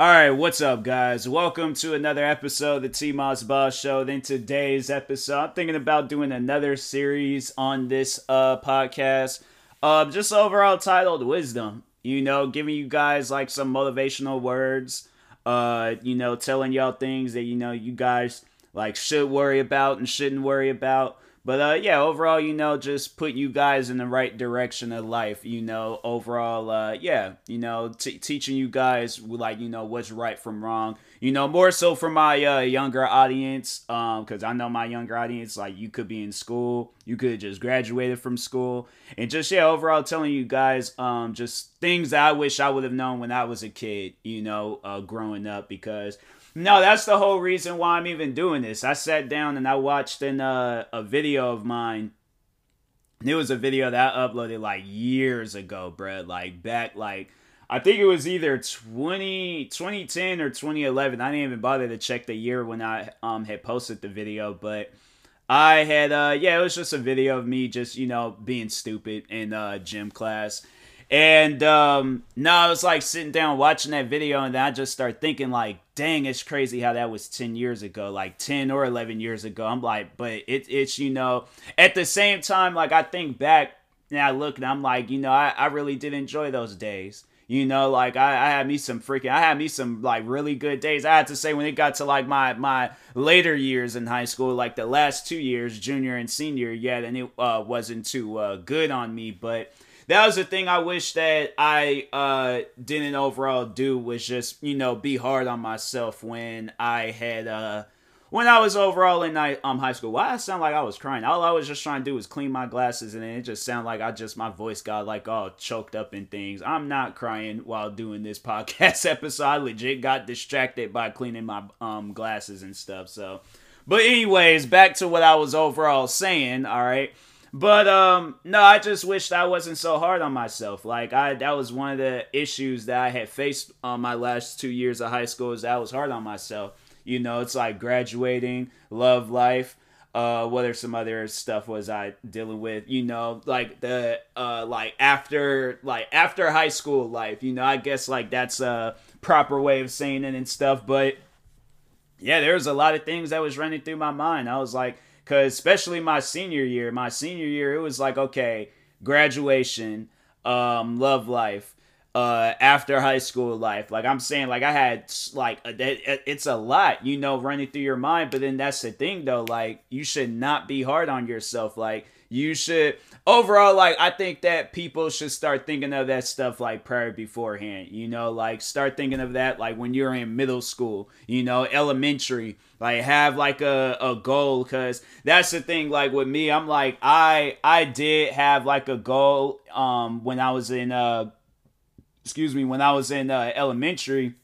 All right, what's up, guys? Welcome to another episode of the T Moss Boss Show. In today's episode, I'm thinking about doing another series on this uh, podcast, uh, just overall titled Wisdom. You know, giving you guys like some motivational words, uh, you know, telling y'all things that you know you guys like should worry about and shouldn't worry about. But uh, yeah, overall, you know, just put you guys in the right direction of life. You know, overall, uh, yeah, you know, t- teaching you guys like you know what's right from wrong. You know, more so for my uh, younger audience, um, because I know my younger audience, like you could be in school, you could just graduated from school, and just yeah, overall, telling you guys, um, just things that I wish I would have known when I was a kid. You know, uh, growing up because no, that's the whole reason why I'm even doing this. I sat down and I watched in uh, a video of mine. It was a video that I uploaded like years ago, bro. Like back like I think it was either 20, 2010 or 2011. I didn't even bother to check the year when I um had posted the video, but I had uh yeah, it was just a video of me just, you know, being stupid in uh gym class. And um, no, I was like sitting down watching that video, and then I just start thinking like, dang, it's crazy how that was ten years ago, like ten or eleven years ago. I'm like, but it, it's you know, at the same time, like I think back and I look and I'm like, you know, I, I really did enjoy those days. You know, like I, I had me some freaking, I had me some like really good days. I had to say when it got to like my my later years in high school, like the last two years, junior and senior, yeah, then it uh, wasn't too uh, good on me, but that was the thing I wish that I uh, didn't overall do was just you know be hard on myself when I had uh, when I was overall in um, high school. Why I sound like I was crying? All I was just trying to do was clean my glasses, and it just sounded like I just my voice got like all choked up and things. I'm not crying while doing this podcast episode. I legit got distracted by cleaning my um glasses and stuff. So, but anyways, back to what I was overall saying. All right. But um no, I just wished I wasn't so hard on myself. Like I that was one of the issues that I had faced on my last 2 years of high school is that I was hard on myself. You know, it's like graduating, love life, uh are some other stuff was I dealing with, you know, like the uh like after like after high school life, you know, I guess like that's a proper way of saying it and stuff, but yeah, there was a lot of things that was running through my mind. I was like Cause especially my senior year, my senior year, it was like okay, graduation, um, love life, uh, after high school life. Like I'm saying, like I had like it's a lot, you know, running through your mind. But then that's the thing, though. Like you should not be hard on yourself. Like you should overall like i think that people should start thinking of that stuff like prior beforehand you know like start thinking of that like when you're in middle school you know elementary like have like a, a goal because that's the thing like with me i'm like i i did have like a goal um when i was in uh excuse me when i was in uh, elementary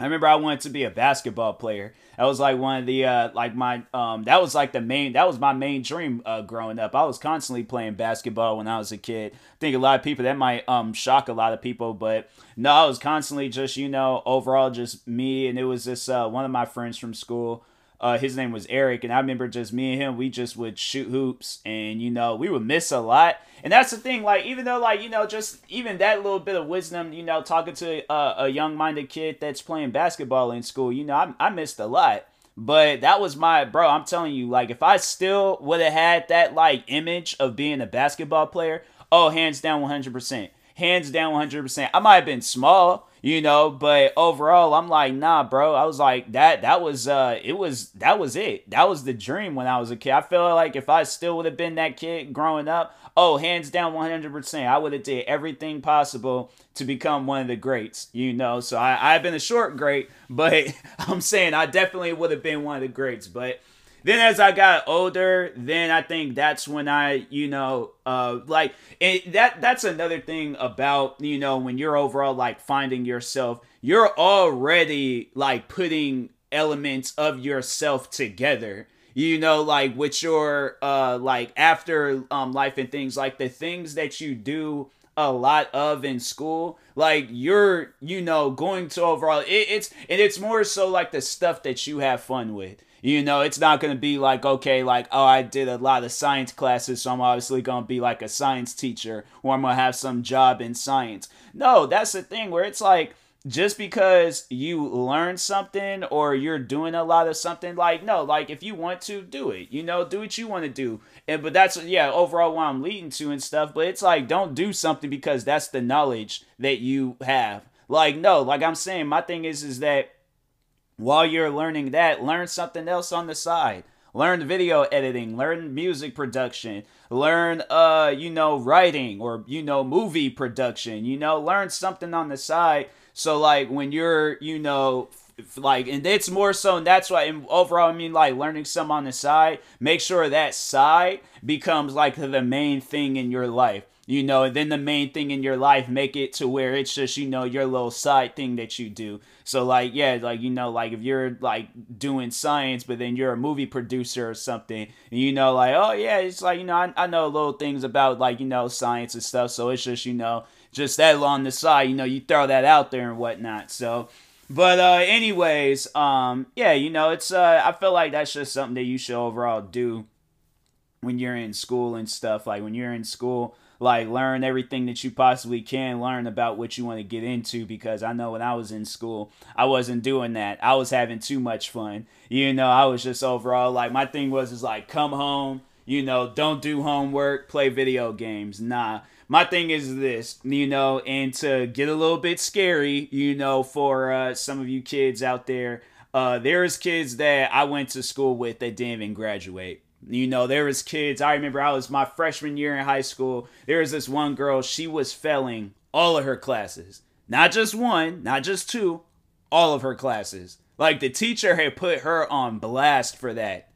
I remember I wanted to be a basketball player. That was like one of the uh like my um that was like the main that was my main dream uh growing up. I was constantly playing basketball when I was a kid. I think a lot of people that might um shock a lot of people, but no, I was constantly just, you know, overall just me and it was just uh one of my friends from school uh, his name was Eric, and I remember just me and him, we just would shoot hoops, and you know, we would miss a lot. And that's the thing, like even though, like you know, just even that little bit of wisdom, you know, talking to uh, a young-minded kid that's playing basketball in school, you know, I, I missed a lot. But that was my bro. I'm telling you, like if I still would have had that like image of being a basketball player, oh, hands down, 100 percent hands down 100%. I might have been small, you know, but overall I'm like, nah, bro. I was like that that was uh it was that was it. That was the dream when I was a kid. I feel like if I still would have been that kid growing up, oh, hands down 100%. I would have did everything possible to become one of the greats, you know. So I I've been a short great, but I'm saying I definitely would have been one of the greats, but then as I got older, then I think that's when I, you know, uh, like it, that. That's another thing about you know when you're overall like finding yourself, you're already like putting elements of yourself together. You know, like with your uh, like after um life and things like the things that you do a lot of in school like you're you know going to overall it, it's and it's more so like the stuff that you have fun with you know, it's not going to be like, okay, like, oh, I did a lot of science classes, so I'm obviously going to be like a science teacher or I'm going to have some job in science. No, that's the thing where it's like, just because you learn something or you're doing a lot of something like no like if you want to do it you know do what you want to do and but that's yeah overall what i'm leading to and stuff but it's like don't do something because that's the knowledge that you have like no like i'm saying my thing is is that while you're learning that learn something else on the side. Learn video editing learn music production learn uh you know writing or you know movie production you know learn something on the side. So like when you're, you know, like and it's more so and that's why and overall I mean like learning some on the side, make sure that side becomes like the main thing in your life. You know, and then the main thing in your life make it to where it's just, you know, your little side thing that you do. So like yeah, like you know, like if you're like doing science, but then you're a movie producer or something, and you know, like, oh yeah, it's like, you know, I, I know little things about like, you know, science and stuff. So it's just, you know, just that on the side, you know, you throw that out there and whatnot. So, but uh, anyways, um, yeah, you know, it's uh, I feel like that's just something that you should overall do when you're in school and stuff. Like when you're in school, like learn everything that you possibly can learn about what you want to get into because I know when I was in school, I wasn't doing that. I was having too much fun. You know, I was just overall like my thing was is like come home, you know, don't do homework, play video games. Nah my thing is this, you know, and to get a little bit scary, you know, for uh, some of you kids out there, uh, there's kids that I went to school with that didn't even graduate. You know, there was kids. I remember I was my freshman year in high school. There was this one girl. She was failing all of her classes, not just one, not just two, all of her classes. Like the teacher had put her on blast for that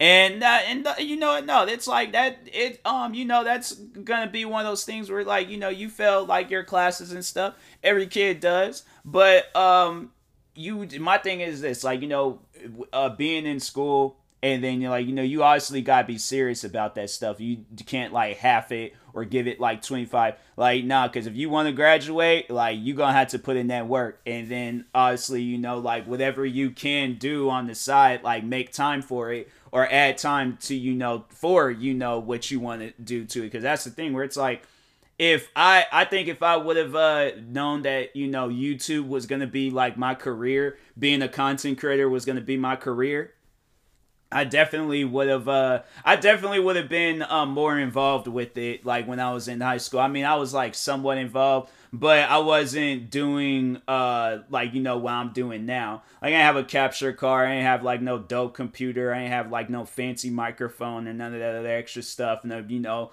and uh, and uh, you know no it's like that it um you know that's gonna be one of those things where like you know you feel like your classes and stuff every kid does. But um you my thing is this like you know uh being in school and then you're like you know you obviously gotta be serious about that stuff. You can't like half it or give it like 25 like nah because if you want to graduate like you gonna have to put in that work. And then obviously you know like whatever you can do on the side like make time for it or add time to you know for you know what you want to do to it. Because that's the thing where it's like if I I think if I would have uh, known that you know YouTube was gonna be like my career, being a content creator was gonna be my career, I definitely would have. Uh, I definitely would have been um, more involved with it. Like when I was in high school. I mean, I was like somewhat involved, but I wasn't doing uh like you know what I'm doing now. Like I have a capture card. I ain't have like no dope computer. I ain't have like no fancy microphone and none of that other extra stuff. No, you know.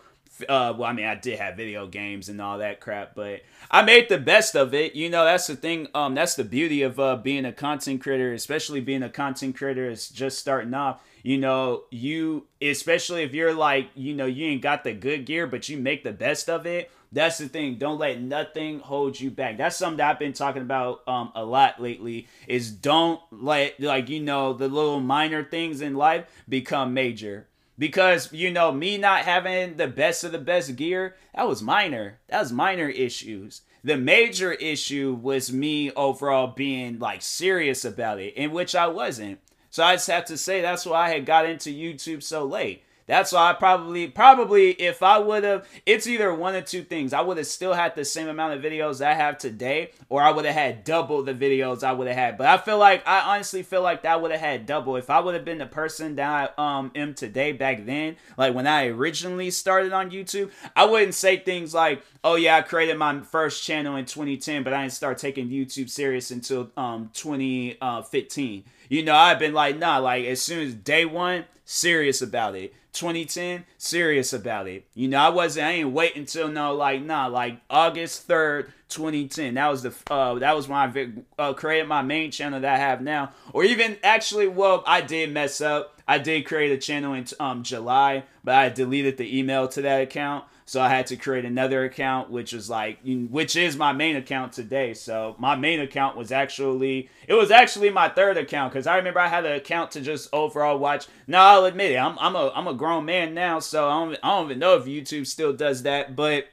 Uh, well, I mean, I did have video games and all that crap, but I made the best of it. You know, that's the thing. Um, that's the beauty of uh, being a content creator, especially being a content creator is just starting off you know, you especially if you're like, you know, you ain't got the good gear, but you make the best of it. That's the thing. Don't let nothing hold you back. That's something that I've been talking about um a lot lately. Is don't let like you know the little minor things in life become major. Because you know me not having the best of the best gear, that was minor. That was minor issues. The major issue was me overall being like serious about it, in which I wasn't. So I just have to say that's why I had got into YouTube so late. That's why I probably, probably, if I would have, it's either one of two things. I would have still had the same amount of videos I have today, or I would have had double the videos I would have had. But I feel like, I honestly feel like that would have had double. If I would have been the person that I um, am today back then, like when I originally started on YouTube, I wouldn't say things like, oh yeah, I created my first channel in 2010, but I didn't start taking YouTube serious until um 2015. You know, I've been like, nah, like as soon as day one, serious about it. 2010, serious about it. You know, I wasn't. I ain't wait until no, like, nah, like August 3rd, 2010. That was the. Uh, that was when I uh, created my main channel that I have now. Or even actually, well, I did mess up. I did create a channel in um July, but I deleted the email to that account. So I had to create another account, which was like, which is my main account today. So my main account was actually, it was actually my third account because I remember I had an account to just overall watch. Now I'll admit it, I'm I'm a I'm a grown man now, so I don't I don't even know if YouTube still does that, but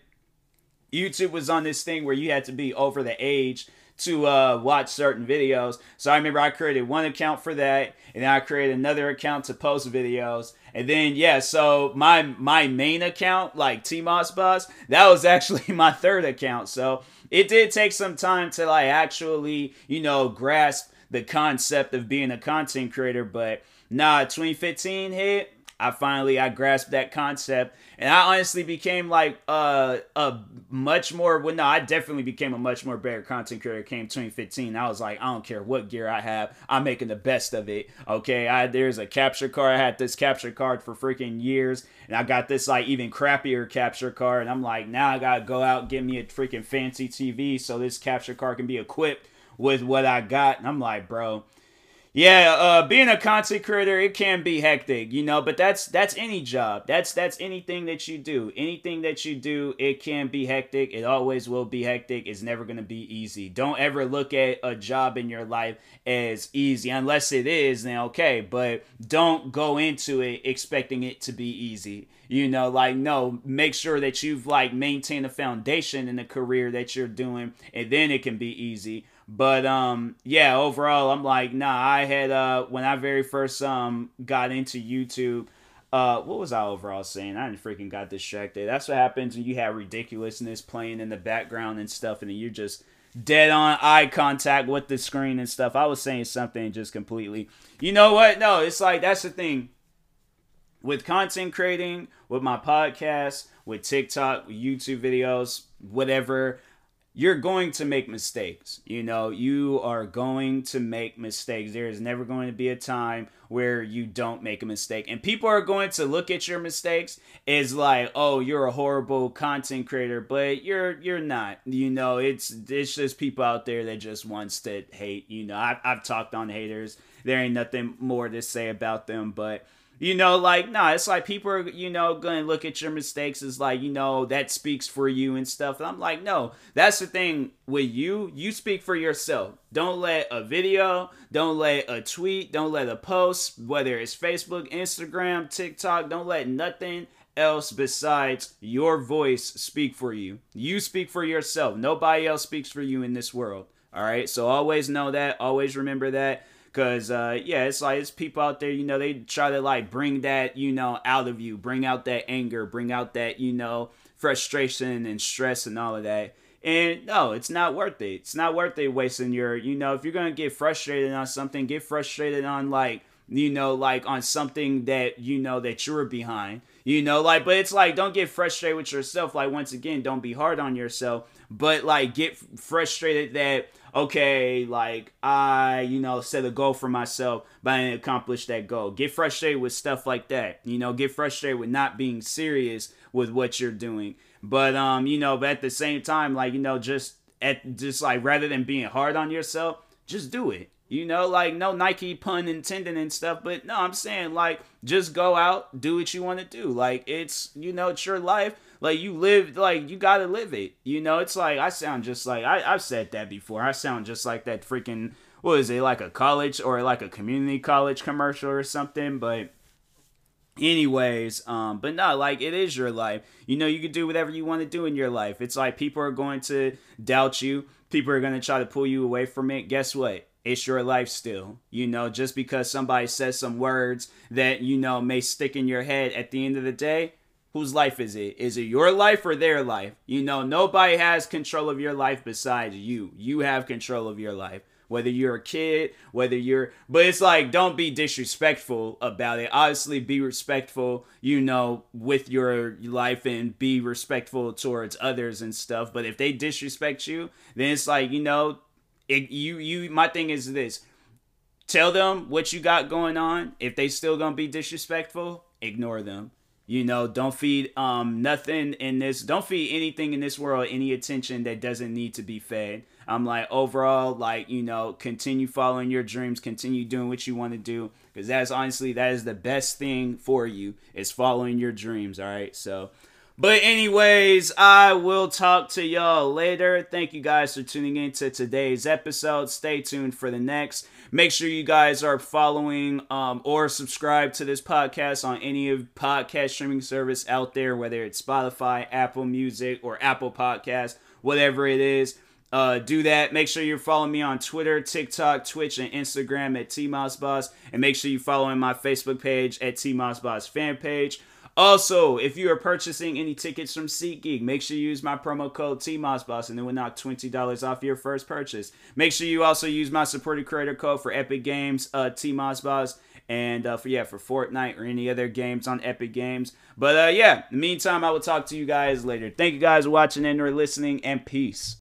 YouTube was on this thing where you had to be over the age to uh, watch certain videos. So I remember I created one account for that, and then I created another account to post videos. And then yeah, so my my main account, like T Moss Boss, that was actually my third account. So it did take some time till I actually, you know, grasp the concept of being a content creator. But nah, 2015 hit. I finally I grasped that concept. And I honestly became like uh, a much more well no I definitely became a much more better content creator came 2015 I was like I don't care what gear I have I'm making the best of it okay? I there's a capture card I had this capture card for freaking years and I got this like even crappier capture card and I'm like now I gotta go out get me a freaking fancy TV so this capture card can be equipped with what I got and I'm like bro yeah, uh, being a content creator, it can be hectic, you know, but that's that's any job. That's that's anything that you do. Anything that you do, it can be hectic. It always will be hectic. It's never gonna be easy. Don't ever look at a job in your life as easy, unless it is. Then okay, but don't go into it expecting it to be easy. You know, like no, make sure that you've like maintained a foundation in the career that you're doing, and then it can be easy but um yeah, overall I'm like, nah, I had uh when I very first um got into YouTube, uh what was I overall saying? I didn't freaking got distracted. That's what happens when you have ridiculousness playing in the background and stuff and you're just dead on eye contact with the screen and stuff. I was saying something just completely. You know what? No, it's like that's the thing. With content creating, with my podcast, with TikTok, with YouTube videos, whatever, you're going to make mistakes. You know, you are going to make mistakes. There is never going to be a time where you don't make a mistake. And people are going to look at your mistakes as like, "Oh, you're a horrible content creator," but you're you're not. You know, it's it's just people out there that just wants to hate. You know, I've, I've talked on haters. There ain't nothing more to say about them, but you know, like, nah, it's like people are, you know, gonna look at your mistakes as like, you know, that speaks for you and stuff. And I'm like, no, that's the thing with you. You speak for yourself. Don't let a video, don't let a tweet, don't let a post, whether it's Facebook, Instagram, TikTok, don't let nothing else besides your voice speak for you. You speak for yourself. Nobody else speaks for you in this world. All right. So always know that. Always remember that. Cause uh, yeah, it's like it's people out there, you know, they try to like bring that, you know, out of you, bring out that anger, bring out that, you know, frustration and stress and all of that. And no, it's not worth it. It's not worth it wasting your, you know, if you're gonna get frustrated on something, get frustrated on like, you know, like on something that you know that you're behind. You know, like, but it's like don't get frustrated with yourself. Like once again, don't be hard on yourself, but like get frustrated that okay, like I, you know, set a goal for myself, but I didn't accomplish that goal. Get frustrated with stuff like that. You know, get frustrated with not being serious with what you're doing. But um, you know, but at the same time, like, you know, just at just like rather than being hard on yourself, just do it. You know, like no Nike pun intended and stuff, but no, I'm saying like just go out, do what you want to do. Like it's you know, it's your life. Like you live, like you gotta live it. You know, it's like I sound just like I, I've said that before. I sound just like that freaking what is it, like a college or like a community college commercial or something, but anyways um but no like it is your life you know you can do whatever you want to do in your life it's like people are going to doubt you people are going to try to pull you away from it guess what it's your life still you know just because somebody says some words that you know may stick in your head at the end of the day whose life is it? Is it your life or their life? You know, nobody has control of your life besides you. You have control of your life. Whether you're a kid, whether you're, but it's like, don't be disrespectful about it. Obviously, be respectful, you know, with your life and be respectful towards others and stuff. But if they disrespect you, then it's like, you know, it, you, you, my thing is this tell them what you got going on. If they still gonna be disrespectful, ignore them. You know, don't feed um nothing in this. Don't feed anything in this world any attention that doesn't need to be fed. I'm like overall, like you know, continue following your dreams, continue doing what you want to do, because that's honestly that is the best thing for you is following your dreams. All right, so. But anyways, I will talk to y'all later. Thank you guys for tuning in to today's episode. Stay tuned for the next. Make sure you guys are following um, or subscribe to this podcast on any of podcast streaming service out there, whether it's Spotify, Apple Music, or Apple Podcast, whatever it is. Uh, do that. Make sure you're following me on Twitter, TikTok, Twitch, and Instagram at TMossBoss. And make sure you follow my Facebook page at TMossBoss fan page. Also, if you are purchasing any tickets from SeatGeek, make sure you use my promo code TMossBoss and it will knock $20 off your first purchase. Make sure you also use my supported creator code for Epic Games, uh, TMossBoss, and uh, for yeah, for Fortnite or any other games on Epic Games. But uh, yeah, in the meantime, I will talk to you guys later. Thank you guys for watching and or listening, and peace.